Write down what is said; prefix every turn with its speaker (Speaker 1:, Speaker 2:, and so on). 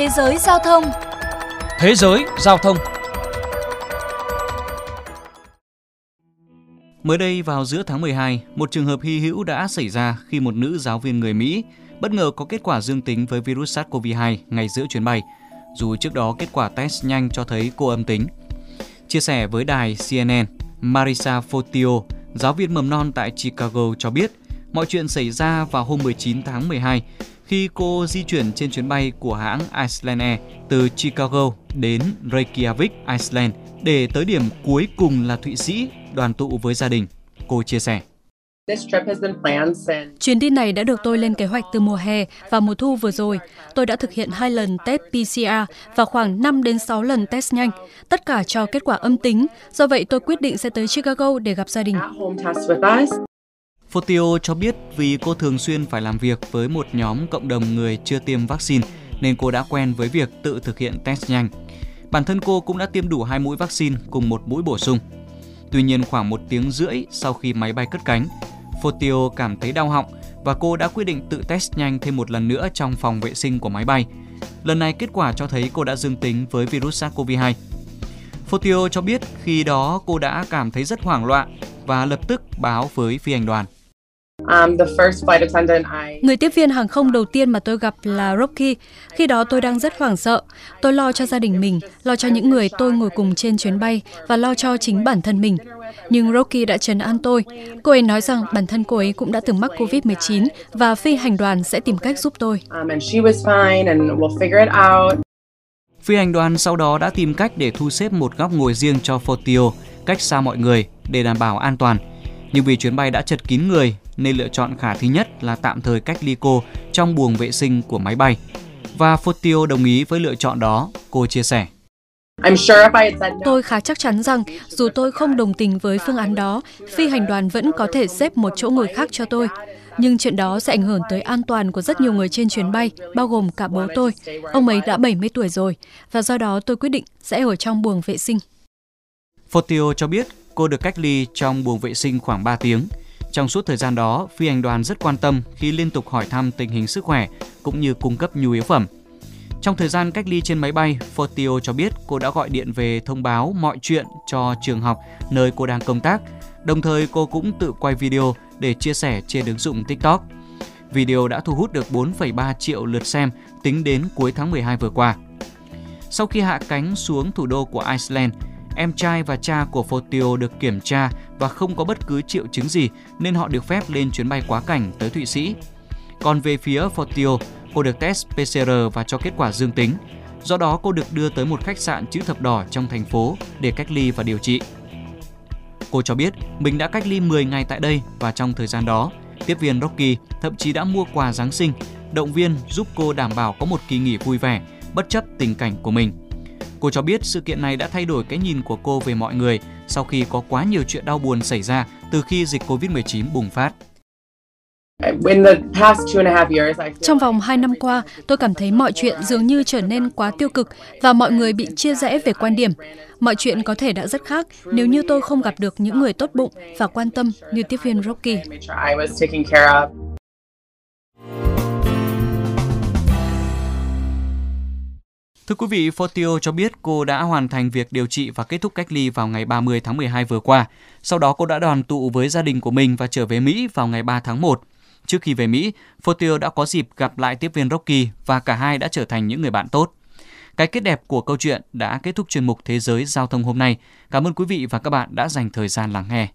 Speaker 1: Thế giới giao thông.
Speaker 2: Thế giới giao thông. Mới đây vào giữa tháng 12, một trường hợp hy hữu đã xảy ra khi một nữ giáo viên người Mỹ bất ngờ có kết quả dương tính với virus SARS-CoV-2 ngay giữa chuyến bay, dù trước đó kết quả test nhanh cho thấy cô âm tính. Chia sẻ với đài CNN, Marisa Fotio, giáo viên mầm non tại Chicago cho biết mọi chuyện xảy ra vào hôm 19 tháng 12 khi cô di chuyển trên chuyến bay của hãng Iceland Air từ Chicago đến Reykjavik, Iceland để tới điểm cuối cùng là Thụy Sĩ đoàn tụ với gia đình. Cô chia sẻ.
Speaker 3: Chuyến đi này đã được tôi lên kế hoạch từ mùa hè và mùa thu vừa rồi. Tôi đã thực hiện hai lần test PCR và khoảng 5 đến 6 lần test nhanh, tất cả cho kết quả âm tính. Do vậy tôi quyết định sẽ tới Chicago để gặp gia đình.
Speaker 2: Fotio cho biết vì cô thường xuyên phải làm việc với một nhóm cộng đồng người chưa tiêm vaccine nên cô đã quen với việc tự thực hiện test nhanh. Bản thân cô cũng đã tiêm đủ hai mũi vaccine cùng một mũi bổ sung. Tuy nhiên khoảng một tiếng rưỡi sau khi máy bay cất cánh, Fotio cảm thấy đau họng và cô đã quyết định tự test nhanh thêm một lần nữa trong phòng vệ sinh của máy bay. Lần này kết quả cho thấy cô đã dương tính với virus SARS-CoV-2. Fotio cho biết khi đó cô đã cảm thấy rất hoảng loạn và lập tức báo với phi hành đoàn.
Speaker 3: Um, Người tiếp viên hàng không đầu tiên mà tôi gặp là Rocky. Khi đó tôi đang rất hoảng sợ. Tôi lo cho gia đình mình, lo cho những người tôi ngồi cùng trên chuyến bay và lo cho chính bản thân mình. Nhưng Rocky đã trấn an tôi. Cô ấy nói rằng bản thân cô ấy cũng đã từng mắc COVID-19 và phi hành đoàn sẽ tìm cách giúp tôi. Um,
Speaker 2: phi hành đoàn sau đó đã tìm cách để thu xếp một góc ngồi riêng cho Fortio, cách xa mọi người để đảm bảo an toàn. Nhưng vì chuyến bay đã chật kín người nên lựa chọn khả thi nhất là tạm thời cách ly cô trong buồng vệ sinh của máy bay. Và Fortio đồng ý với lựa chọn đó, cô chia sẻ.
Speaker 3: Tôi khá chắc chắn rằng dù tôi không đồng tình với phương án đó, phi hành đoàn vẫn có thể xếp một chỗ ngồi khác cho tôi. Nhưng chuyện đó sẽ ảnh hưởng tới an toàn của rất nhiều người trên chuyến bay, bao gồm cả bố tôi. Ông ấy đã 70 tuổi rồi, và do đó tôi quyết định sẽ ở trong buồng vệ sinh.
Speaker 2: Fortio cho biết cô được cách ly trong buồng vệ sinh khoảng 3 tiếng. Trong suốt thời gian đó, phi hành đoàn rất quan tâm khi liên tục hỏi thăm tình hình sức khỏe cũng như cung cấp nhu yếu phẩm. Trong thời gian cách ly trên máy bay, Fortio cho biết cô đã gọi điện về thông báo mọi chuyện cho trường học nơi cô đang công tác. Đồng thời cô cũng tự quay video để chia sẻ trên ứng dụng TikTok. Video đã thu hút được 4,3 triệu lượt xem tính đến cuối tháng 12 vừa qua. Sau khi hạ cánh xuống thủ đô của Iceland, Em trai và cha của Fotio được kiểm tra và không có bất cứ triệu chứng gì nên họ được phép lên chuyến bay quá cảnh tới Thụy Sĩ. Còn về phía Fotio, cô được test PCR và cho kết quả dương tính. Do đó cô được đưa tới một khách sạn chữ thập đỏ trong thành phố để cách ly và điều trị. Cô cho biết mình đã cách ly 10 ngày tại đây và trong thời gian đó, tiếp viên Rocky thậm chí đã mua quà Giáng sinh, động viên giúp cô đảm bảo có một kỳ nghỉ vui vẻ bất chấp tình cảnh của mình. Cô cho biết sự kiện này đã thay đổi cái nhìn của cô về mọi người sau khi có quá nhiều chuyện đau buồn xảy ra từ khi dịch Covid-19 bùng phát.
Speaker 3: Trong vòng 2 năm qua, tôi cảm thấy mọi chuyện dường như trở nên quá tiêu cực và mọi người bị chia rẽ về quan điểm. Mọi chuyện có thể đã rất khác nếu như tôi không gặp được những người tốt bụng và quan tâm như tiếp viên Rocky.
Speaker 2: Thưa quý vị, Fortio cho biết cô đã hoàn thành việc điều trị và kết thúc cách ly vào ngày 30 tháng 12 vừa qua. Sau đó cô đã đoàn tụ với gia đình của mình và trở về Mỹ vào ngày 3 tháng 1. Trước khi về Mỹ, Fortio đã có dịp gặp lại tiếp viên Rocky và cả hai đã trở thành những người bạn tốt. Cái kết đẹp của câu chuyện đã kết thúc chuyên mục Thế giới giao thông hôm nay. Cảm ơn quý vị và các bạn đã dành thời gian lắng nghe.